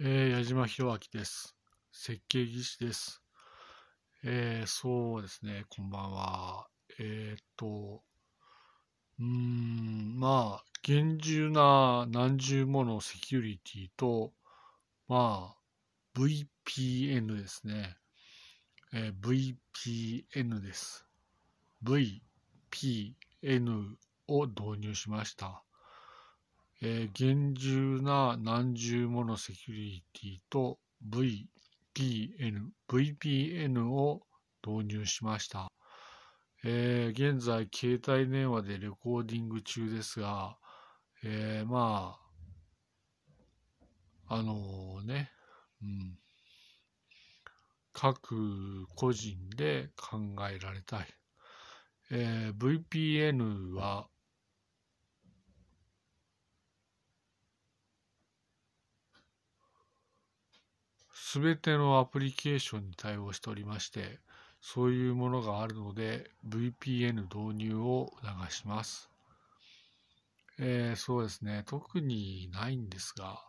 えー、矢島博明です。設計技師です。えー、そうですね、こんばんは。えー、っと、うーん、まあ、厳重な何重ものセキュリティと、まあ、VPN ですね。えー VPN です。VPN を導入しました。えー厳重な何重ものセキュリティと VPN、VPN を導入しました。えー現在、携帯電話でレコーディング中ですが、えーまあ、あのね、うん、各個人で考えられたい。えー VPN は、すべてのアプリケーションに対応しておりまして、そういうものがあるので、VPN 導入を促します。えーそうですね、特にないんですが、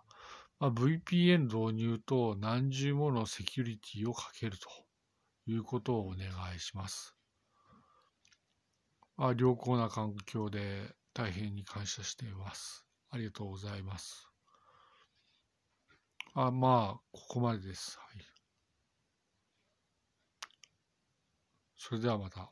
まあ、VPN 導入と何重ものセキュリティをかけるということをお願いします。まあ、良好な環境で大変に感謝しています。ありがとうございます。あ、まあ、ここまでです。はい。それではまた。